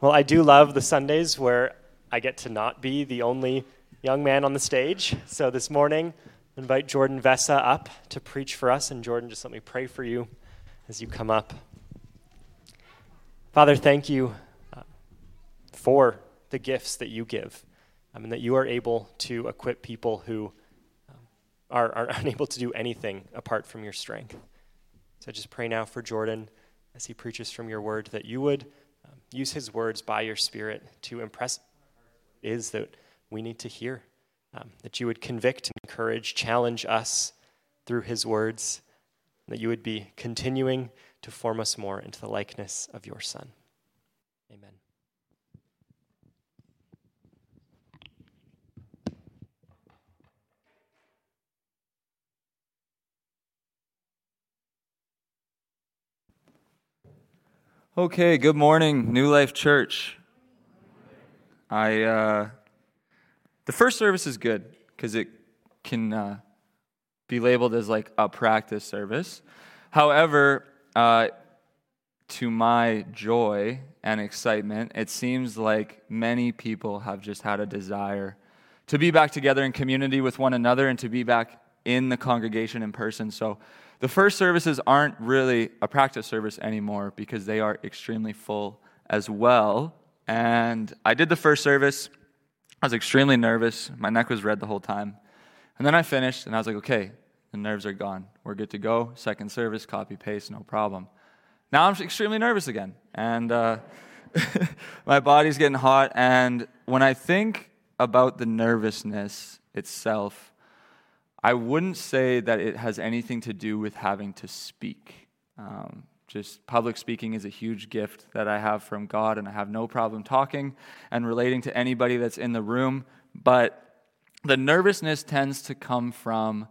Well, I do love the Sundays where I get to not be the only young man on the stage. So this morning, I invite Jordan Vessa up to preach for us. And Jordan, just let me pray for you as you come up. Father, thank you uh, for the gifts that you give um, and that you are able to equip people who um, are, are unable to do anything apart from your strength. So I just pray now for Jordan as he preaches from your word that you would use his words by your Spirit to impress is that we need to hear. Um, that you would convict, encourage, challenge us through his words. That you would be continuing to form us more into the likeness of your Son. Amen. Okay, good morning, New Life Church. I uh, the first service is good because it can uh, be labeled as like a practice service. However, uh, to my joy and excitement, it seems like many people have just had a desire to be back together in community with one another and to be back in the congregation in person. So the first services aren't really a practice service anymore because they are extremely full as well. And I did the first service. I was extremely nervous. My neck was red the whole time. And then I finished and I was like, okay, the nerves are gone. We're good to go. Second service, copy paste, no problem. Now I'm extremely nervous again. And uh, my body's getting hot. And when I think about the nervousness itself, I wouldn't say that it has anything to do with having to speak. Um, just public speaking is a huge gift that I have from God, and I have no problem talking and relating to anybody that's in the room. But the nervousness tends to come from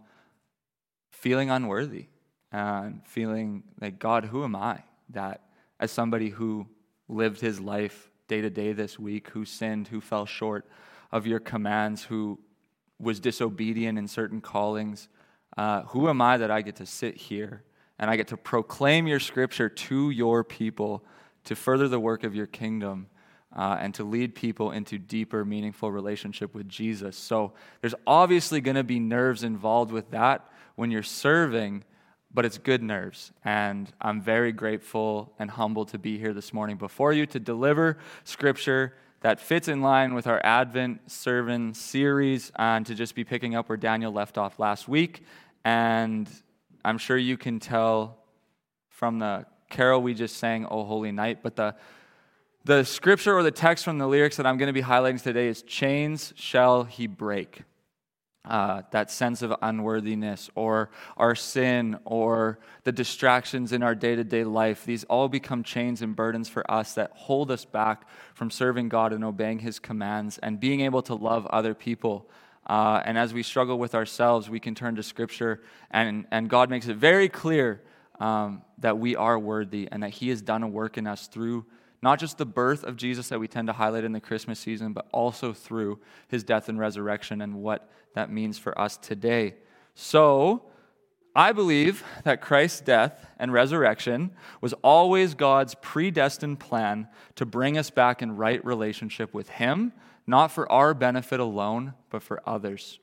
feeling unworthy and feeling like, God, who am I? That as somebody who lived his life day to day this week, who sinned, who fell short of your commands, who was disobedient in certain callings. Uh, who am I that I get to sit here and I get to proclaim your scripture to your people to further the work of your kingdom uh, and to lead people into deeper, meaningful relationship with Jesus? So there's obviously going to be nerves involved with that when you're serving, but it's good nerves. And I'm very grateful and humbled to be here this morning before you to deliver scripture that fits in line with our Advent Sermon series and to just be picking up where Daniel left off last week. And I'm sure you can tell from the carol we just sang, O Holy Night, but the the scripture or the text from the lyrics that I'm going to be highlighting today is Chains shall he break uh, that sense of unworthiness or our sin or the distractions in our day to day life, these all become chains and burdens for us that hold us back from serving God and obeying His commands and being able to love other people. Uh, and as we struggle with ourselves, we can turn to Scripture, and, and God makes it very clear um, that we are worthy and that He has done a work in us through not just the birth of Jesus that we tend to highlight in the Christmas season, but also through his death and resurrection and what that means for us today. So, I believe that Christ's death and resurrection was always God's predestined plan to bring us back in right relationship with Him, not for our benefit alone, but for others.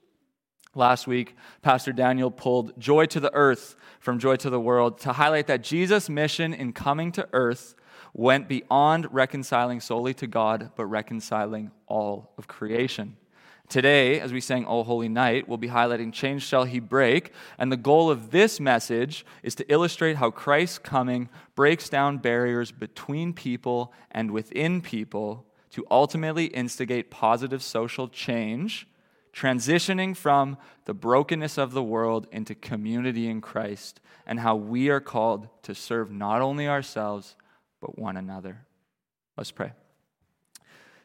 Last week, Pastor Daniel pulled Joy to the Earth from Joy to the World to highlight that Jesus' mission in coming to earth went beyond reconciling solely to God, but reconciling all of creation. Today, as we sang O Holy Night, we'll be highlighting Chains Shall He Break. And the goal of this message is to illustrate how Christ's coming breaks down barriers between people and within people to ultimately instigate positive social change, transitioning from the brokenness of the world into community in Christ, and how we are called to serve not only ourselves, but one another. Let's pray.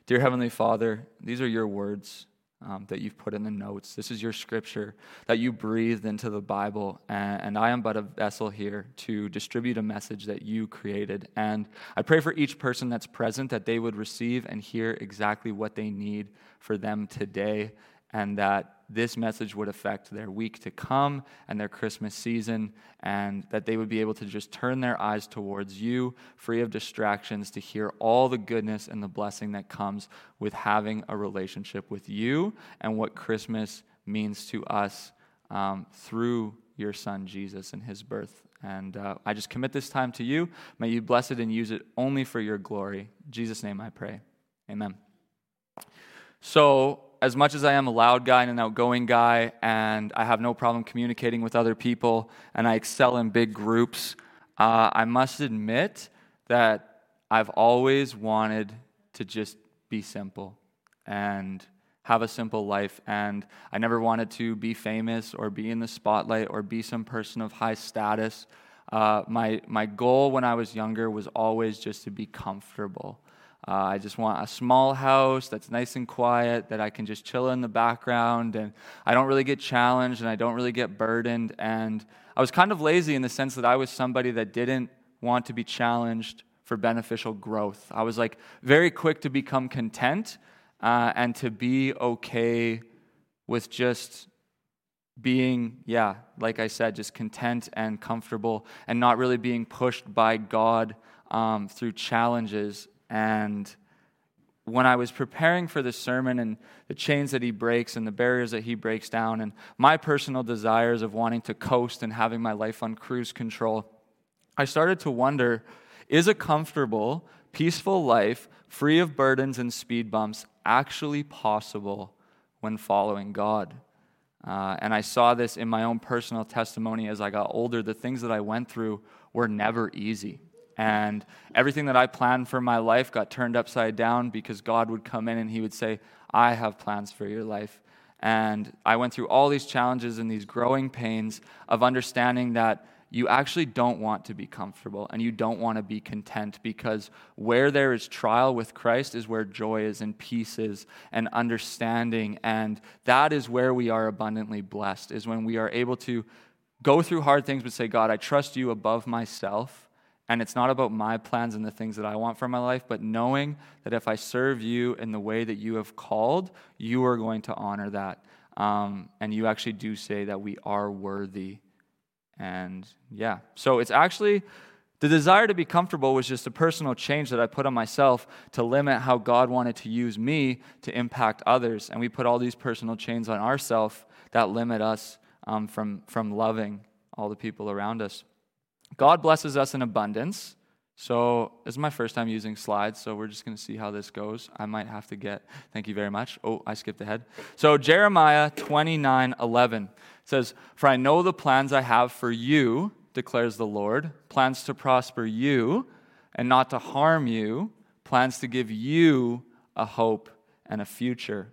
Dear Heavenly Father, these are your words um, that you've put in the notes. This is your scripture that you breathed into the Bible. And, and I am but a vessel here to distribute a message that you created. And I pray for each person that's present that they would receive and hear exactly what they need for them today, and that this message would affect their week to come and their Christmas season, and that they would be able to just turn their eyes towards you, free of distractions, to hear all the goodness and the blessing that comes with having a relationship with you and what Christmas means to us um, through your son Jesus and his birth. And uh, I just commit this time to you. May you bless it and use it only for your glory. In Jesus' name I pray. Amen. So, as much as I am a loud guy and an outgoing guy, and I have no problem communicating with other people, and I excel in big groups, uh, I must admit that I've always wanted to just be simple and have a simple life. And I never wanted to be famous or be in the spotlight or be some person of high status. Uh, my, my goal when I was younger was always just to be comfortable. Uh, I just want a small house that's nice and quiet, that I can just chill in the background, and I don't really get challenged and I don't really get burdened. And I was kind of lazy in the sense that I was somebody that didn't want to be challenged for beneficial growth. I was like very quick to become content uh, and to be okay with just being, yeah, like I said, just content and comfortable and not really being pushed by God um, through challenges. And when I was preparing for the sermon and the chains that he breaks and the barriers that he breaks down, and my personal desires of wanting to coast and having my life on cruise control, I started to wonder is a comfortable, peaceful life, free of burdens and speed bumps, actually possible when following God? Uh, and I saw this in my own personal testimony as I got older. The things that I went through were never easy. And everything that I planned for my life got turned upside down because God would come in and He would say, I have plans for your life. And I went through all these challenges and these growing pains of understanding that you actually don't want to be comfortable and you don't want to be content because where there is trial with Christ is where joy is and peace is and understanding. And that is where we are abundantly blessed, is when we are able to go through hard things but say, God, I trust you above myself. And it's not about my plans and the things that I want for my life, but knowing that if I serve you in the way that you have called, you are going to honor that. Um, and you actually do say that we are worthy and yeah, so it's actually the desire to be comfortable was just a personal change that I put on myself to limit how God wanted to use me to impact others. And we put all these personal chains on ourselves that limit us um, from, from loving all the people around us. God blesses us in abundance. So, this is my first time using slides, so we're just going to see how this goes. I might have to get, thank you very much. Oh, I skipped ahead. So, Jeremiah 29 11 says, For I know the plans I have for you, declares the Lord plans to prosper you and not to harm you, plans to give you a hope and a future.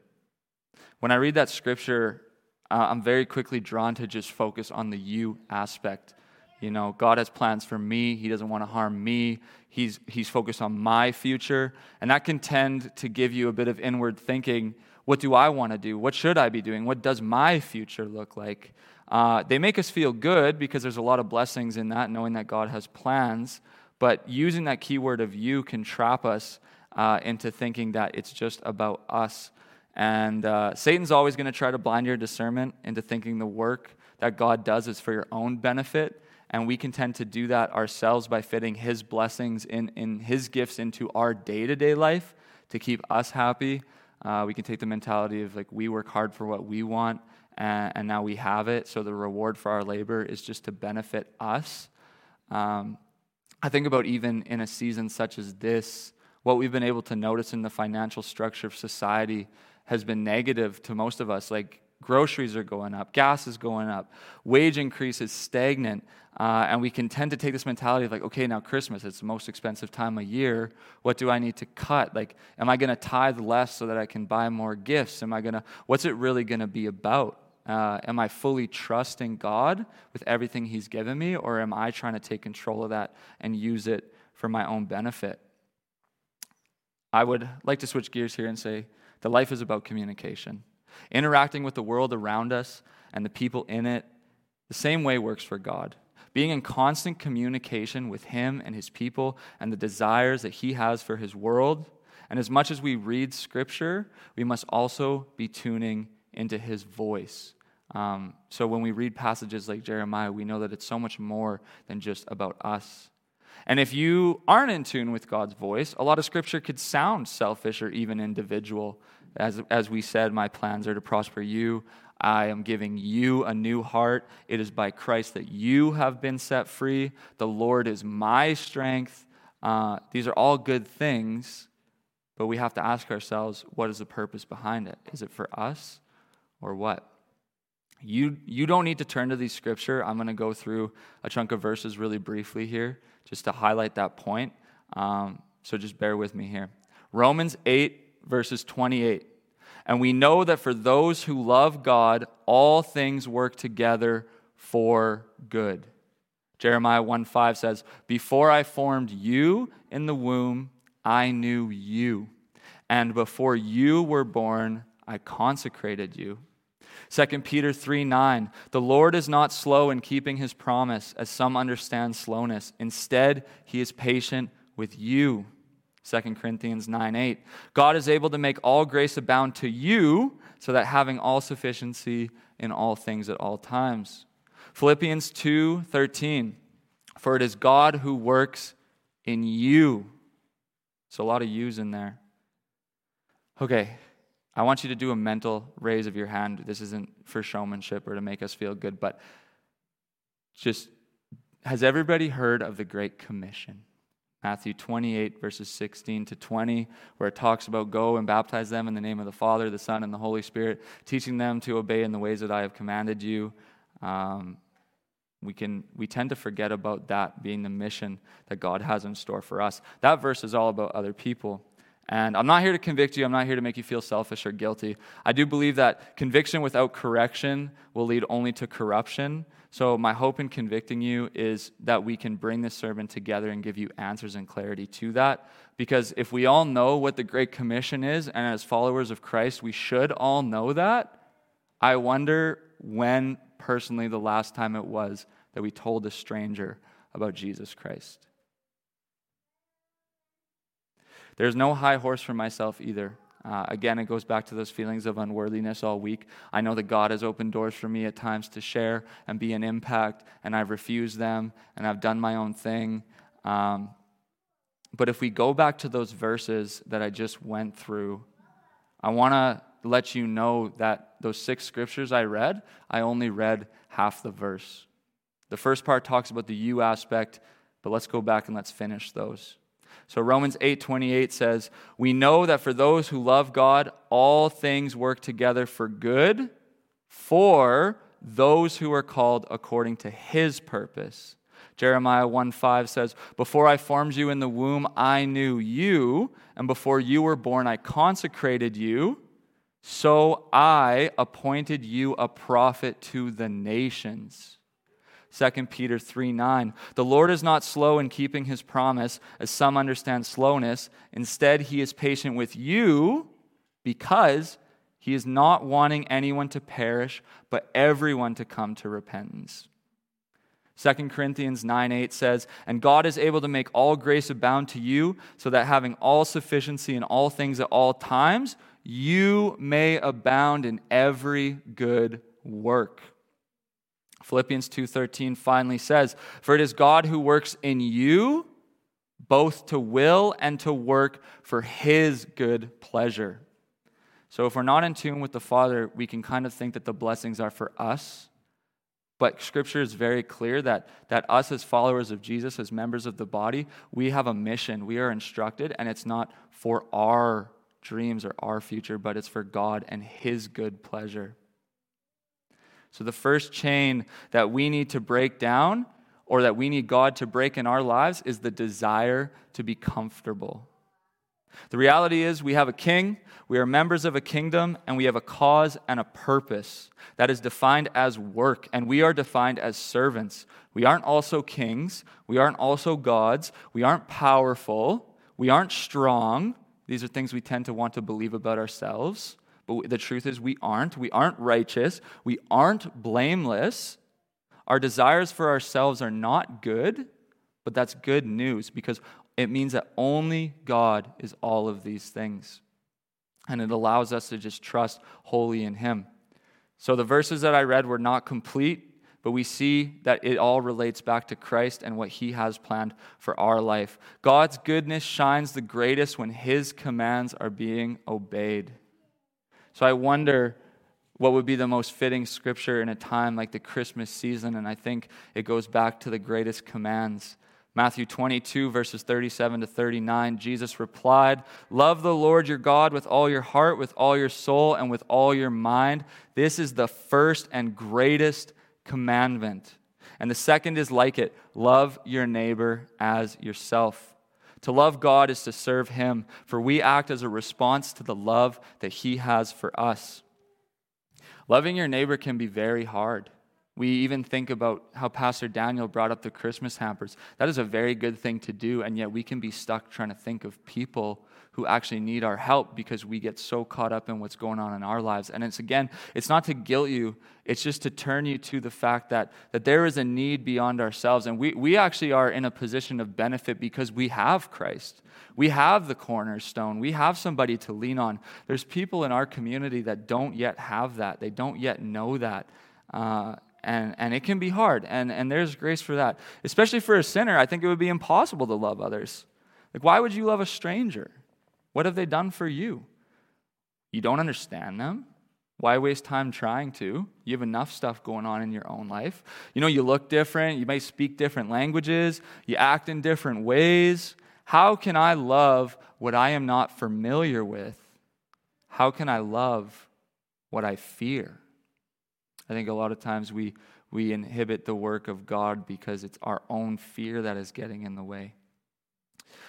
When I read that scripture, uh, I'm very quickly drawn to just focus on the you aspect. You know, God has plans for me. He doesn't want to harm me. He's, he's focused on my future. And that can tend to give you a bit of inward thinking what do I want to do? What should I be doing? What does my future look like? Uh, they make us feel good because there's a lot of blessings in that, knowing that God has plans. But using that keyword of you can trap us uh, into thinking that it's just about us. And uh, Satan's always going to try to blind your discernment into thinking the work that God does is for your own benefit. And we can tend to do that ourselves by fitting his blessings in, in his gifts into our day to day life to keep us happy uh, we can take the mentality of like we work hard for what we want and, and, now we have it. So the reward for our labor is just to benefit us. Um, I think about even in a season such as this, what we've been able to notice in the financial structure of society has been negative to most of us. Like groceries are going up, gas is going up, wage increase is stagnant. Uh, and we can tend to take this mentality of like, okay, now Christmas, it's the most expensive time of year. What do I need to cut? Like, am I going to tithe less so that I can buy more gifts? Am I going to, what's it really going to be about? Uh, am I fully trusting God with everything He's given me, or am I trying to take control of that and use it for my own benefit? I would like to switch gears here and say that life is about communication. Interacting with the world around us and the people in it, the same way works for God. Being in constant communication with Him and His people and the desires that He has for His world. And as much as we read Scripture, we must also be tuning into his voice. Um, so when we read passages like Jeremiah, we know that it's so much more than just about us. And if you aren't in tune with God's voice, a lot of scripture could sound selfish or even individual. As, as we said, my plans are to prosper you. I am giving you a new heart. It is by Christ that you have been set free. The Lord is my strength. Uh, these are all good things, but we have to ask ourselves what is the purpose behind it? Is it for us or what? You, you don't need to turn to these scripture. I'm going to go through a chunk of verses really briefly here just to highlight that point. Um, so just bear with me here. Romans 8, verses 28. And we know that for those who love God, all things work together for good. Jeremiah 1 5 says, Before I formed you in the womb, I knew you. And before you were born, I consecrated you. 2 Peter 3 9, the Lord is not slow in keeping his promise, as some understand slowness. Instead, he is patient with you. 2 Corinthians 9 8, God is able to make all grace abound to you, so that having all sufficiency in all things at all times. Philippians 2 13, for it is God who works in you. So a lot of yous in there. Okay, I want you to do a mental raise of your hand. This isn't for showmanship or to make us feel good, but just has everybody heard of the Great Commission? Matthew 28, verses 16 to 20, where it talks about go and baptize them in the name of the Father, the Son, and the Holy Spirit, teaching them to obey in the ways that I have commanded you. Um, we, can, we tend to forget about that being the mission that God has in store for us. That verse is all about other people. And I'm not here to convict you. I'm not here to make you feel selfish or guilty. I do believe that conviction without correction will lead only to corruption. So, my hope in convicting you is that we can bring this sermon together and give you answers and clarity to that. Because if we all know what the Great Commission is, and as followers of Christ, we should all know that, I wonder when personally the last time it was that we told a stranger about Jesus Christ. There's no high horse for myself either. Uh, again, it goes back to those feelings of unworthiness all week. I know that God has opened doors for me at times to share and be an impact, and I've refused them, and I've done my own thing. Um, but if we go back to those verses that I just went through, I want to let you know that those six scriptures I read, I only read half the verse. The first part talks about the you aspect, but let's go back and let's finish those. So Romans 8:28 says, "We know that for those who love God, all things work together for good for those who are called according to his purpose." Jeremiah 1:5 says, "Before I formed you in the womb, I knew you, and before you were born, I consecrated you." So I appointed you a prophet to the nations. 2 Peter 3 9. The Lord is not slow in keeping his promise, as some understand slowness. Instead, he is patient with you because he is not wanting anyone to perish, but everyone to come to repentance. 2 Corinthians 9 8 says, And God is able to make all grace abound to you, so that having all sufficiency in all things at all times, you may abound in every good work. Philippians 2:13 finally says, "For it is God who works in you both to will and to work for his good pleasure." So if we're not in tune with the Father, we can kind of think that the blessings are for us. But scripture is very clear that, that us as followers of Jesus, as members of the body, we have a mission. We are instructed, and it's not for our dreams or our future, but it's for God and His good pleasure. So, the first chain that we need to break down, or that we need God to break in our lives, is the desire to be comfortable. The reality is, we have a king, we are members of a kingdom, and we have a cause and a purpose that is defined as work, and we are defined as servants. We aren't also kings, we aren't also gods, we aren't powerful, we aren't strong. These are things we tend to want to believe about ourselves. But the truth is, we aren't. We aren't righteous. We aren't blameless. Our desires for ourselves are not good, but that's good news because it means that only God is all of these things. And it allows us to just trust wholly in Him. So the verses that I read were not complete, but we see that it all relates back to Christ and what he has planned for our life. God's goodness shines the greatest when his commands are being obeyed. So I wonder what would be the most fitting scripture in a time like the Christmas season, and I think it goes back to the greatest commands. Matthew 22, verses 37 to 39, Jesus replied, Love the Lord your God with all your heart, with all your soul, and with all your mind. This is the first and greatest commandment. And the second is like it love your neighbor as yourself. To love God is to serve Him, for we act as a response to the love that He has for us. Loving your neighbor can be very hard. We even think about how Pastor Daniel brought up the Christmas hampers. That is a very good thing to do, and yet we can be stuck trying to think of people who actually need our help because we get so caught up in what's going on in our lives. And it's again, it's not to guilt you, it's just to turn you to the fact that, that there is a need beyond ourselves. And we, we actually are in a position of benefit because we have Christ. We have the cornerstone. We have somebody to lean on. There's people in our community that don't yet have that, they don't yet know that. Uh, and, and it can be hard, and, and there's grace for that. Especially for a sinner, I think it would be impossible to love others. Like, why would you love a stranger? What have they done for you? You don't understand them. Why waste time trying to? You have enough stuff going on in your own life. You know, you look different, you may speak different languages, you act in different ways. How can I love what I am not familiar with? How can I love what I fear? I think a lot of times we, we inhibit the work of God because it's our own fear that is getting in the way.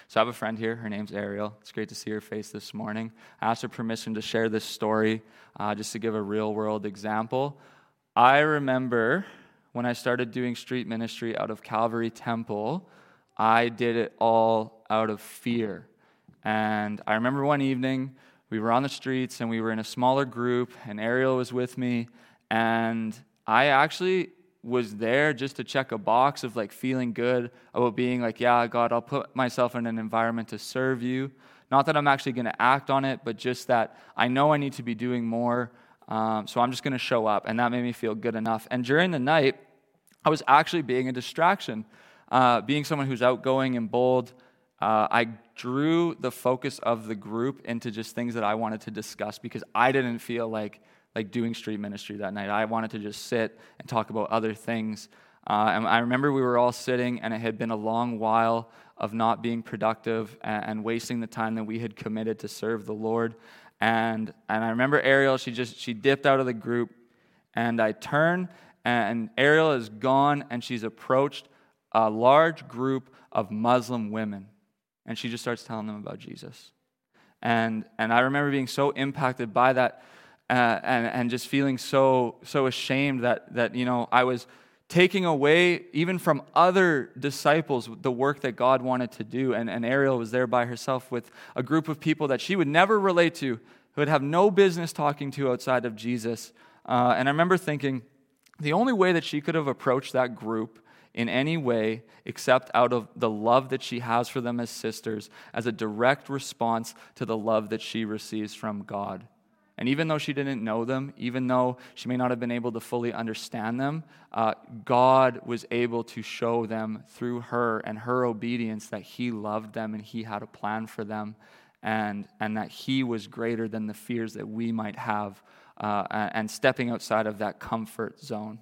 So I have a friend here. Her name's Ariel. It's great to see her face this morning. I asked her permission to share this story uh, just to give a real world example. I remember when I started doing street ministry out of Calvary Temple, I did it all out of fear. And I remember one evening, we were on the streets and we were in a smaller group, and Ariel was with me. And I actually was there just to check a box of like feeling good about being like, yeah, God, I'll put myself in an environment to serve you. Not that I'm actually going to act on it, but just that I know I need to be doing more. Um, so I'm just going to show up. And that made me feel good enough. And during the night, I was actually being a distraction. Uh, being someone who's outgoing and bold, uh, I drew the focus of the group into just things that I wanted to discuss because I didn't feel like like doing street ministry that night. I wanted to just sit and talk about other things. Uh, and I remember we were all sitting, and it had been a long while of not being productive and, and, wasting the time that we had committed to serve the Lord. And, and I remember Ariel, she just she dipped out of the group, and I turn, and Ariel is gone, and she's approached a large group of Muslim women, and she just starts telling them about Jesus. And, and I remember being so impacted by that uh, and, and just feeling so, so ashamed that, that, you know, I was taking away even from other disciples the work that God wanted to do. And, and Ariel was there by herself with a group of people that she would never relate to, who would have no business talking to outside of Jesus. Uh, and I remember thinking, the only way that she could have approached that group in any way except out of the love that she has for them as sisters, as a direct response to the love that she receives from God. And even though she didn't know them, even though she may not have been able to fully understand them, uh, God was able to show them through her and her obedience that He loved them and He had a plan for them, and, and that He was greater than the fears that we might have, uh, and stepping outside of that comfort zone.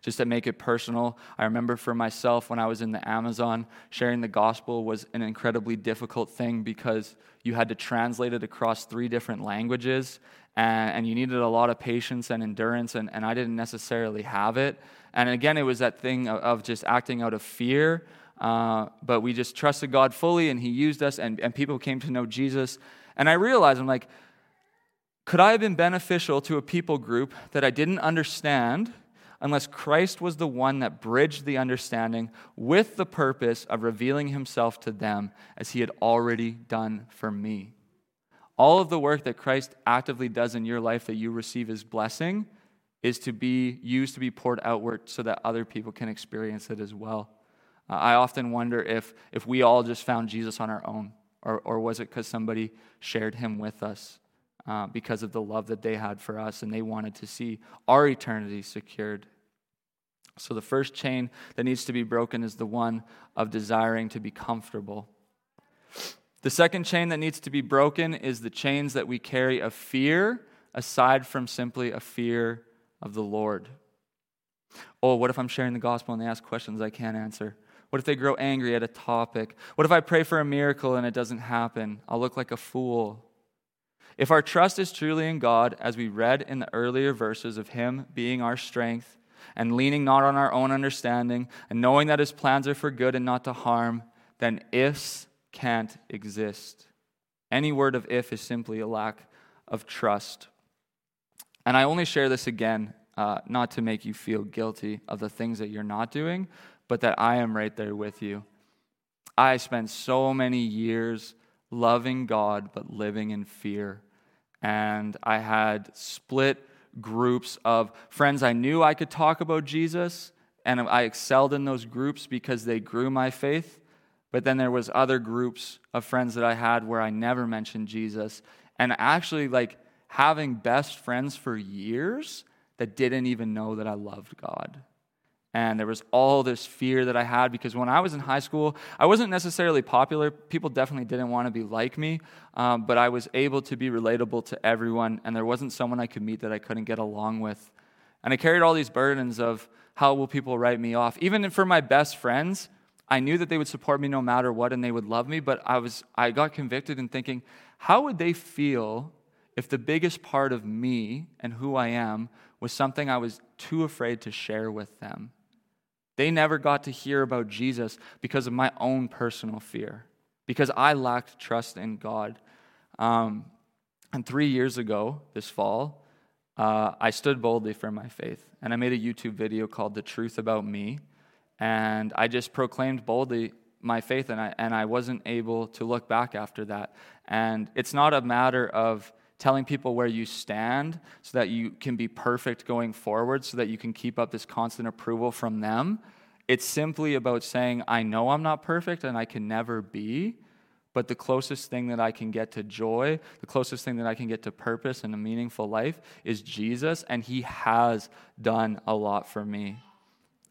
Just to make it personal, I remember for myself when I was in the Amazon, sharing the gospel was an incredibly difficult thing because you had to translate it across three different languages, and, and you needed a lot of patience and endurance, and, and I didn't necessarily have it. And again, it was that thing of, of just acting out of fear. Uh, but we just trusted God fully, and He used us, and, and people came to know Jesus. And I realized, I'm like, could I have been beneficial to a people group that I didn't understand unless Christ was the one that bridged the understanding with the purpose of revealing himself to them as he had already done for me. All of the work that Christ actively does in your life that you receive as blessing is to be used to be poured outward so that other people can experience it as well. Uh, I often wonder if, if we all just found Jesus on our own, or, or was it because somebody shared him with us? uh, because of the love that they had for us, and they wanted to see our eternity secured. So, the first chain that needs to be broken is the one of desiring to be comfortable. The second chain that needs to be broken is the chains that we carry of fear, aside from simply a fear of the Lord. Oh, what if I'm sharing the gospel and they ask questions I can't answer? What if they grow angry at a topic? What if I pray for a miracle and it doesn't happen? I'll look like a fool. If our trust is truly in God, as we read in the earlier verses of Him being our strength, and leaning not on our own understanding, and knowing that His plans are for good and not to harm, then ifs can't exist. Any word of if is simply a lack of trust. And I only share this again, uh, not to make you feel guilty of the things that you're not doing, but that I am right there with you. I spent so many years loving God but living in fear. And I had split groups of friends I knew I could talk about Jesus, and I excelled in those groups because they grew my faith. But then there was other groups of friends that I had where I never mentioned Jesus. And actually like having best friends for years that didn't even know that I loved God. And there was all this fear that I had because when I was in high school, I wasn't necessarily popular. People definitely didn't want to be like me, um, but I was able to be relatable to everyone, and there wasn't someone I could meet that I couldn't get along with. And I carried all these burdens of how will people write me off. Even for my best friends, I knew that they would support me no matter what and they would love me, but I, was, I got convicted in thinking, how would they feel if the biggest part of me and who I am was something I was too afraid to share with them? They never got to hear about Jesus because of my own personal fear, because I lacked trust in God. Um, and three years ago, this fall, uh, I stood boldly for my faith. And I made a YouTube video called The Truth About Me. And I just proclaimed boldly my faith, and I, and I wasn't able to look back after that. And it's not a matter of telling people where you stand so that you can be perfect going forward, so that you can keep up this constant approval from them. It's simply about saying, I know I'm not perfect and I can never be, but the closest thing that I can get to joy, the closest thing that I can get to purpose and a meaningful life is Jesus, and He has done a lot for me.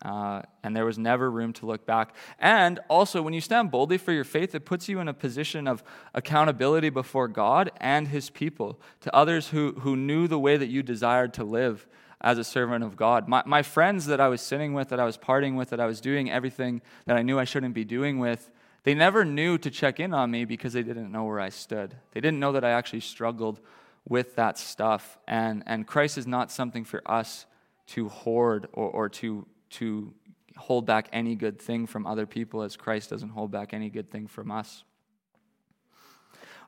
Uh, and there was never room to look back. And also, when you stand boldly for your faith, it puts you in a position of accountability before God and His people, to others who, who knew the way that you desired to live as a servant of God. My, my friends that I was sitting with, that I was partying with, that I was doing everything that I knew I shouldn't be doing with, they never knew to check in on me because they didn't know where I stood. They didn't know that I actually struggled with that stuff. And, and Christ is not something for us to hoard or, or to to hold back any good thing from other people as Christ doesn't hold back any good thing from us.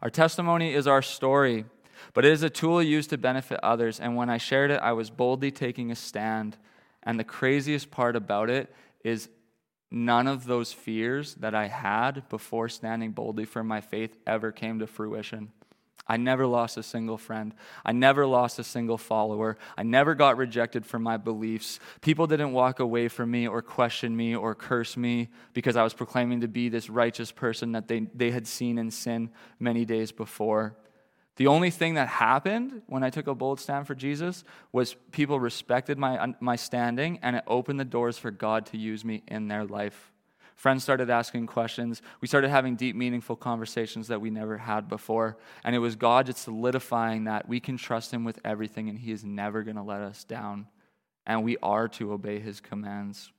Our testimony is our story, but it is a tool used to benefit others. And when I shared it, I was boldly taking a stand. And the craziest part about it is none of those fears that I had before standing boldly for my faith ever came to fruition. I never lost a single friend. I never lost a single follower. I never got rejected for my beliefs. People didn't walk away from me or question me or curse me because I was proclaiming to be this righteous person that they, they had seen in sin many days before. The only thing that happened when I took a bold stand for Jesus was people respected my, my standing and it opened the doors for God to use me in their life. Friends started asking questions. We started having deep, meaningful conversations that we never had before. And it was God just solidifying that we can trust Him with everything and He is never going to let us down. And we are to obey His commands.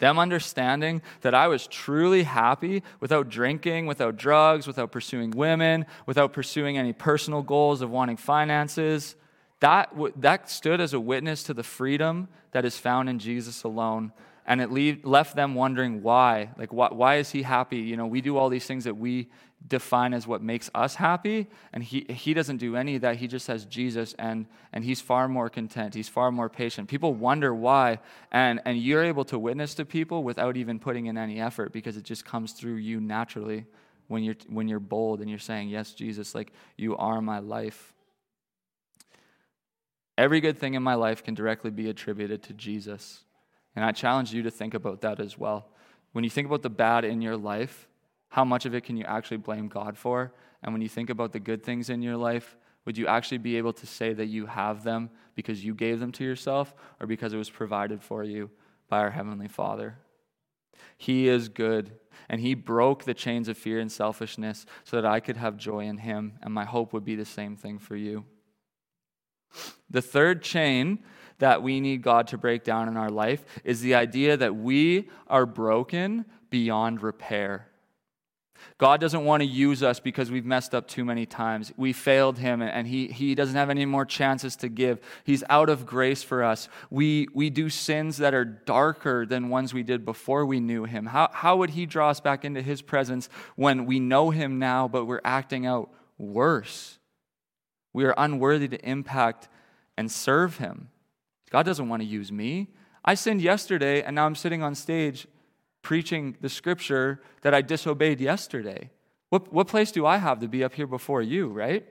Them understanding that I was truly happy without drinking, without drugs, without pursuing women, without pursuing any personal goals of wanting finances, that, that stood as a witness to the freedom that is found in Jesus alone and it leave, left them wondering why. Like, why, why is he happy? You know, we do all these things that we define as what makes us happy, and he, he doesn't do any of that. He just has Jesus, and, and he's far more content. He's far more patient. People wonder why, and, and you're able to witness to people without even putting in any effort because it just comes through you naturally when you're, when you're bold and you're saying, Yes, Jesus, like, you are my life. Every good thing in my life can directly be attributed to Jesus. And I challenge you to think about that as well. When you think about the bad in your life, how much of it can you actually blame God for? And when you think about the good things in your life, Would you actually be able to say that you have them because you gave them to yourself or because it was provided for you by our Heavenly Father? He is good, and He broke the chains of fear and selfishness so that I could have joy in Him, and my hope would be the same thing for you. The third chain that we need God to break down in our life is the idea that we are broken beyond repair. God doesn't want to use us because we've messed up too many times. We failed him and he, he doesn't have any more chances to give. He's out of grace for us. We, we do sins that are darker than ones we did before we knew him. How, how would he draw us back into his presence when we know him now, but we're acting out worse? We are unworthy to impact and serve him. God doesn't want to use me. I sinned yesterday and now I'm sitting on stage preaching the scripture that I disobeyed yesterday. What, what place do I have to be up here before you, right?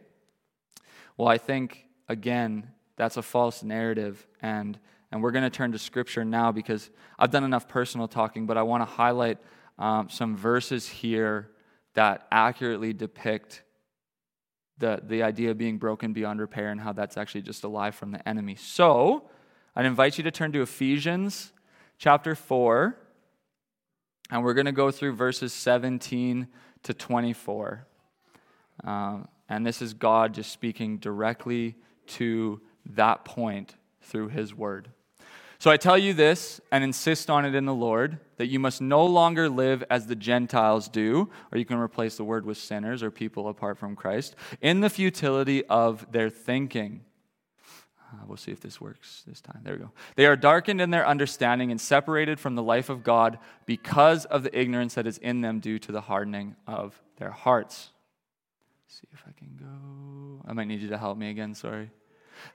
Well, I think, again, that's a false narrative. And, and we're going to turn to scripture now because I've done enough personal talking, but I want to highlight um, some verses here that accurately depict the, the idea of being broken beyond repair and how that's actually just a lie from the enemy. So, I'd invite you to turn to Ephesians chapter 4. And we're going to go through verses 17 to 24. Um, and this is God just speaking directly to that point through his word. So I tell you this and insist on it in the Lord that you must no longer live as the Gentiles do, or you can replace the word with sinners or people apart from Christ, in the futility of their thinking. Uh, we'll see if this works this time. There we go. They are darkened in their understanding and separated from the life of God because of the ignorance that is in them due to the hardening of their hearts. Let's see if I can go. I might need you to help me again, sorry.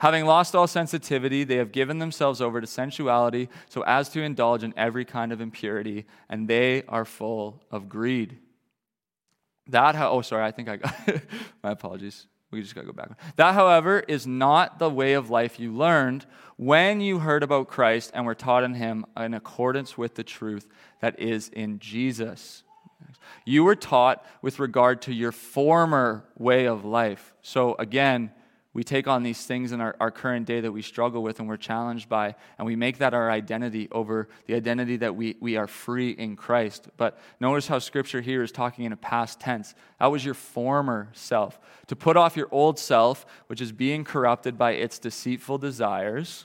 Having lost all sensitivity, they have given themselves over to sensuality so as to indulge in every kind of impurity, and they are full of greed. That, oh, sorry, I think I got my apologies. We just got to go back. That, however, is not the way of life you learned when you heard about Christ and were taught in him in accordance with the truth that is in Jesus. You were taught with regard to your former way of life. So, again, we take on these things in our, our current day that we struggle with and we're challenged by, and we make that our identity over the identity that we, we are free in Christ. But notice how scripture here is talking in a past tense. That was your former self. To put off your old self, which is being corrupted by its deceitful desires,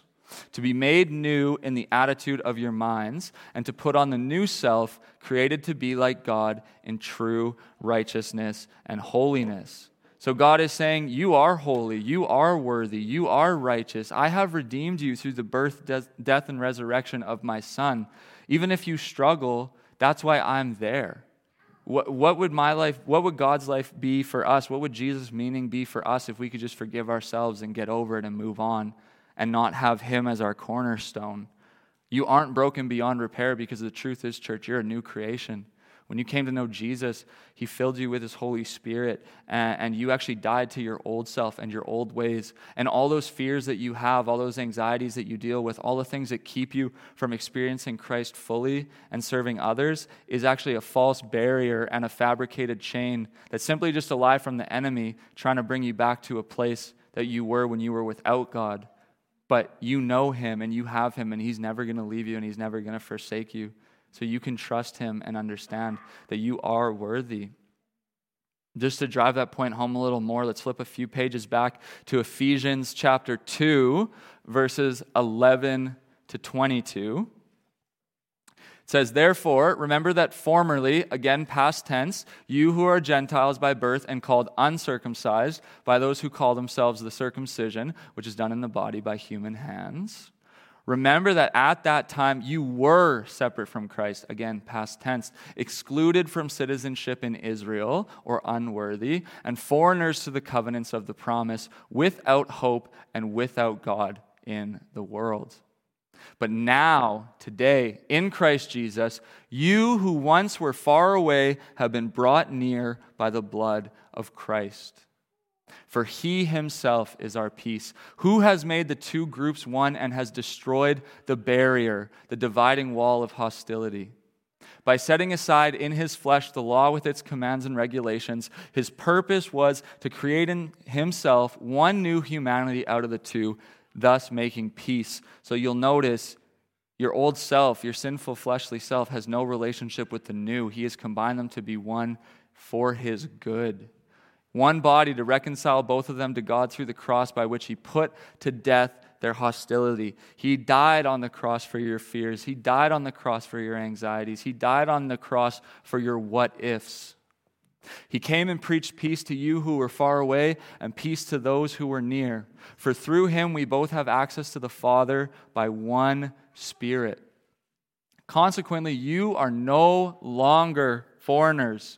to be made new in the attitude of your minds, and to put on the new self, created to be like God in true righteousness and holiness. So God is saying, You are holy, you are worthy, you are righteous. I have redeemed you through the birth, death, and resurrection of my Son. Even if you struggle, that's why I'm there. What, what would my life, what would God's life be for us? What would Jesus' meaning be for us if we could just forgive ourselves and get over it and move on and not have Him as our cornerstone? You aren't broken beyond repair because the truth is, church, you're a new creation. When you came to know Jesus, He filled you with His Holy Spirit, and, and, you actually died to your old self and your old ways. And all those fears that you have, all those anxieties that you deal with, all the things that keep you from experiencing Christ fully and serving others is actually a false barrier and a fabricated chain that's simply just a lie from the enemy trying to bring you back to a place that you were when you were without God. But you know Him and you have Him, and He's never going to leave you and He's never going to forsake you so you can trust Him and understand that you are worthy. Just to drive that point home a little more, let's flip a few pages back to Ephesians chapter 2, verses 11 to 22. It says, Therefore, remember that formerly, again past tense, you who are Gentiles by birth and called uncircumcised by those who call themselves the circumcision, which is done in the body by human hands Remember that at that time you were separate from Christ, again, past tense, excluded from citizenship in Israel or unworthy, and foreigners to the covenants of the promise, without hope and without God in the world. But now, today, in Christ Jesus, you who once were far away have been brought near by the blood of Christ. For he himself is our peace, who has made the two groups one and has destroyed the barrier, the dividing wall of hostility, by setting aside in his flesh the law with its commands and regulations. His purpose was to create in himself one new humanity out of the two, thus making peace. So you'll notice your old self, your sinful fleshly self, has no relationship with the new. He has combined them to be one for his good. One body to reconcile both of them to God through the cross by which he put to death their hostility. He died on the cross for your fears. He died on the cross for your anxieties. He died on the cross for your what ifs. He came and preached peace to you who were far away and peace to those who were near. For through him we both have access to the Father by one Spirit. Consequently, you are no longer foreigners.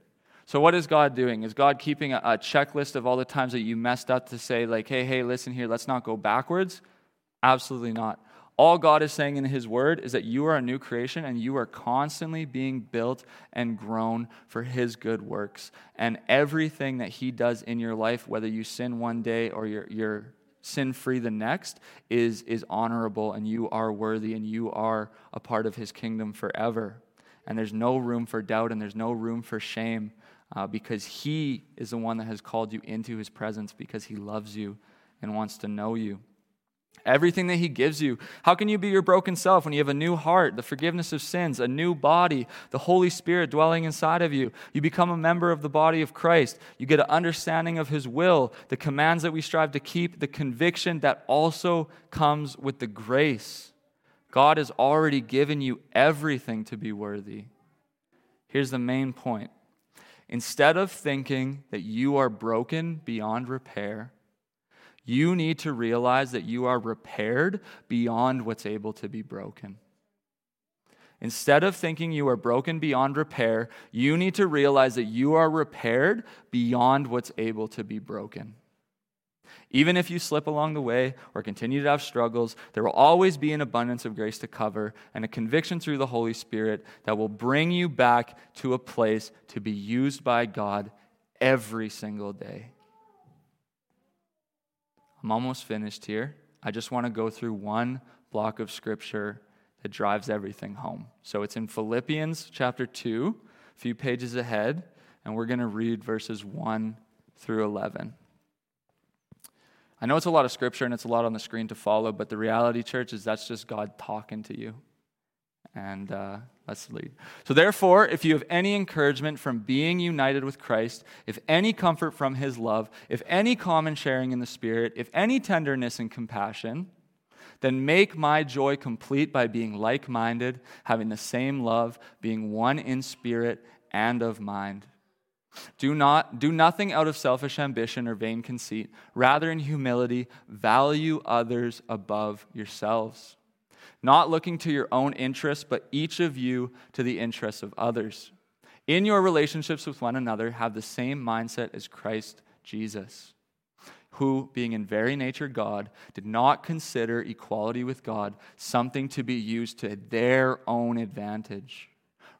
So, what is God doing? Is God keeping a, a, checklist of all the times that you messed up to say, like, hey, hey, listen here, let's not go backwards? Absolutely not. All God is saying in His Word is that you are a new creation and you are constantly being built and grown for His good works. And everything that He does in your life, whether you sin one day or you're, you're sin free the next, is, is honorable and you are worthy and you are a part of His kingdom forever. And there's no room for doubt and there's no room for shame uh, because He is the one that has called you into His presence because He loves you and wants to know you. Everything that He gives you. How can you be your broken self when you have a new heart, the forgiveness of sins, a new body, the Holy Spirit dwelling inside of you? You become a member of the body of Christ. You get an understanding of His will, the commands that we strive to keep, the conviction that also comes with the grace. God has already given you everything to be worthy. Here's the main point Instead of thinking that you are broken beyond repair, you need to realize that you are repaired beyond what's able to be broken. Instead of thinking you are broken beyond repair, you need to realize that you are repaired beyond what's able to be broken. Even if you slip along the way or continue to have struggles, there will always be an abundance of grace to cover and a conviction through the Holy Spirit that will bring you back to a place to be used by God every single day. I'm almost finished here. I just want to go through one block of scripture that drives everything home. So it's in Philippians chapter 2, a few pages ahead, and we're going to read verses 1 through 11. I know it's a lot of scripture and it's a lot on the screen to follow, but the reality, church, is that's just God talking to you. And uh, let's lead. So, therefore, if you have any encouragement from being united with Christ, if any comfort from his love, if any common sharing in the Spirit, if any tenderness and compassion, then make my joy complete by being like minded, having the same love, being one in spirit and of mind. Do, not, do nothing out of selfish ambition or vain conceit. Rather, in humility, value others above yourselves, not looking to your own interests, but each of you to the interests of others. In your relationships with one another, have the same mindset as Christ Jesus, who, being in very nature God, did not consider equality with God something to be used to their own advantage.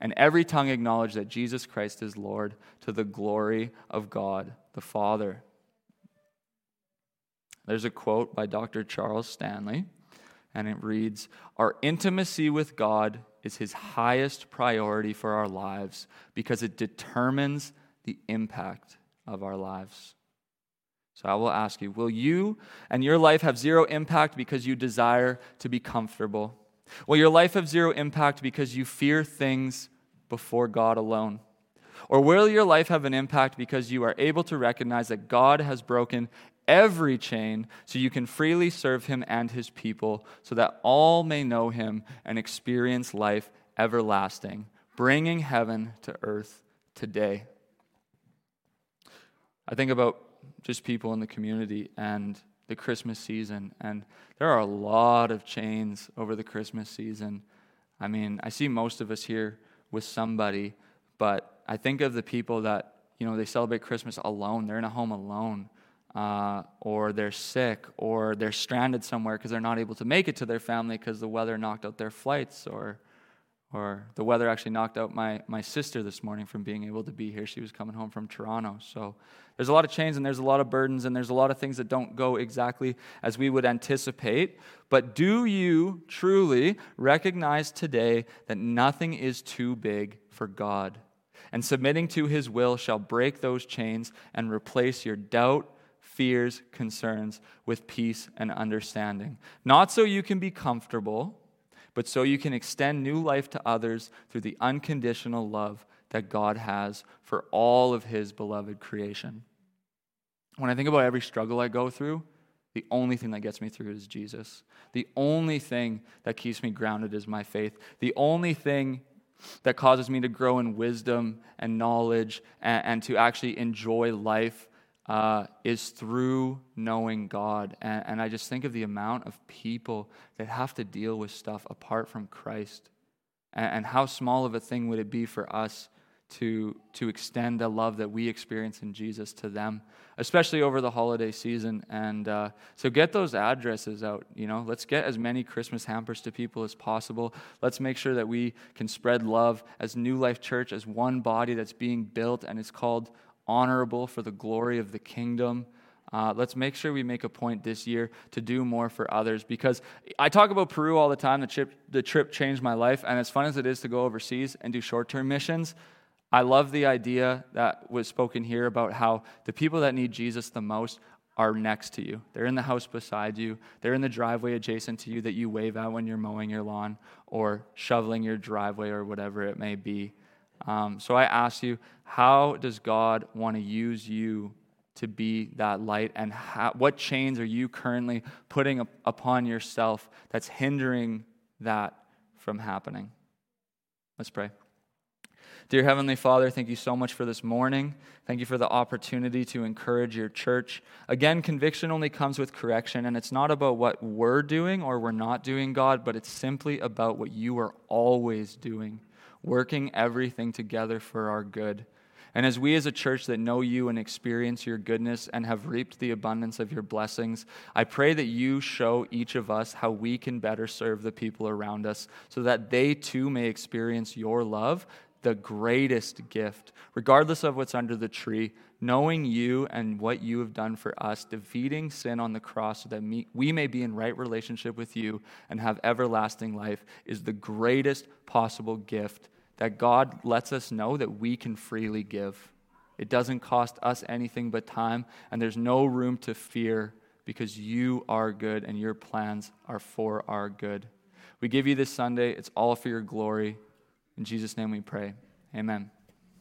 and every tongue acknowledge that Jesus Christ is Lord to the glory of God the Father. There's a quote by Dr. Charles Stanley, and it reads Our intimacy with God is his highest priority for our lives because it determines the impact of our lives. So I will ask you Will you and your life have zero impact because you desire to be comfortable? Will your life have zero impact because you fear things before God alone? Or will your life have an impact because you are able to recognize that God has broken every chain so you can freely serve him and his people so that all may know him and experience life everlasting, bringing heaven to earth today? I think about just people in the community and the Christmas season, and there are a lot of chains over the Christmas season. I mean, I see most of us here with somebody, but I think of the people that, you know, they celebrate Christmas alone. They're in a home alone, uh, or they're sick, or they're stranded somewhere because they're not able to make it to their family because the weather knocked out their flights, or or the weather actually knocked out my, my sister this morning from being able to be here. She was coming home from Toronto. So there's a lot of chains and there's a lot of burdens and there's a lot of things that don't go exactly as we would anticipate. But do you truly recognize today that nothing is too big for God? And submitting to his will shall break those chains and replace your doubt, fears, concerns with peace and understanding. Not so you can be comfortable but so you can extend new life to others through the unconditional love that God has for all of His beloved creation. When I think about every struggle I go through, the only thing that gets me through is Jesus. The only thing that keeps me grounded is my faith. The only thing that causes me to grow in wisdom and knowledge and, and to actually enjoy life uh, is through knowing God. And, and I just think of the amount of people that have to deal with stuff apart from Christ. And, and how small of a thing would it be for us to, to extend the love that we experience in Jesus to them, especially over the holiday season. And uh, so get those addresses out. You know, let's get as many Christmas hampers to people as possible. Let's make sure that we can spread love as New Life Church, as one body that's being built and is called honorable for the glory of the kingdom. Uh, let's make sure we make a point this year to do more for others because I talk about Peru all the time. The trip, the trip changed my life, and as fun as it is to go overseas and do short term missions, I love the idea that was spoken here about how the people that need Jesus the most are next to you. They're in the house beside you, they're in the driveway adjacent to you that you wave at when you're mowing your lawn or shoveling your driveway or whatever it may be. Um, so I ask you, how does God want to use you to be that light? And how, what chains are you currently putting up upon yourself that's hindering that from happening? Let's pray. Dear Heavenly Father, thank you so much for this morning. Thank you for the opportunity to encourage your church. Again, conviction only comes with correction, and it's not about what we're doing or we're not doing, God, but it's simply about what you are always doing working everything together for our good. And as we as a church that know you and experience your goodness and have reaped the abundance of your blessings, I pray that you show each of us how we can better serve the people around us so that they too may experience your love, the greatest gift, regardless of what's under the tree. Knowing you and what you have done for us, defeating sin on the cross so that we may be in right relationship with you and have everlasting life, is the greatest possible gift that God lets us know that we can freely give. It doesn't cost us anything but time, and there's no room to fear because you are good and your plans are for our good. We give you this Sunday, it's all for your glory. In Jesus' name we pray. Amen.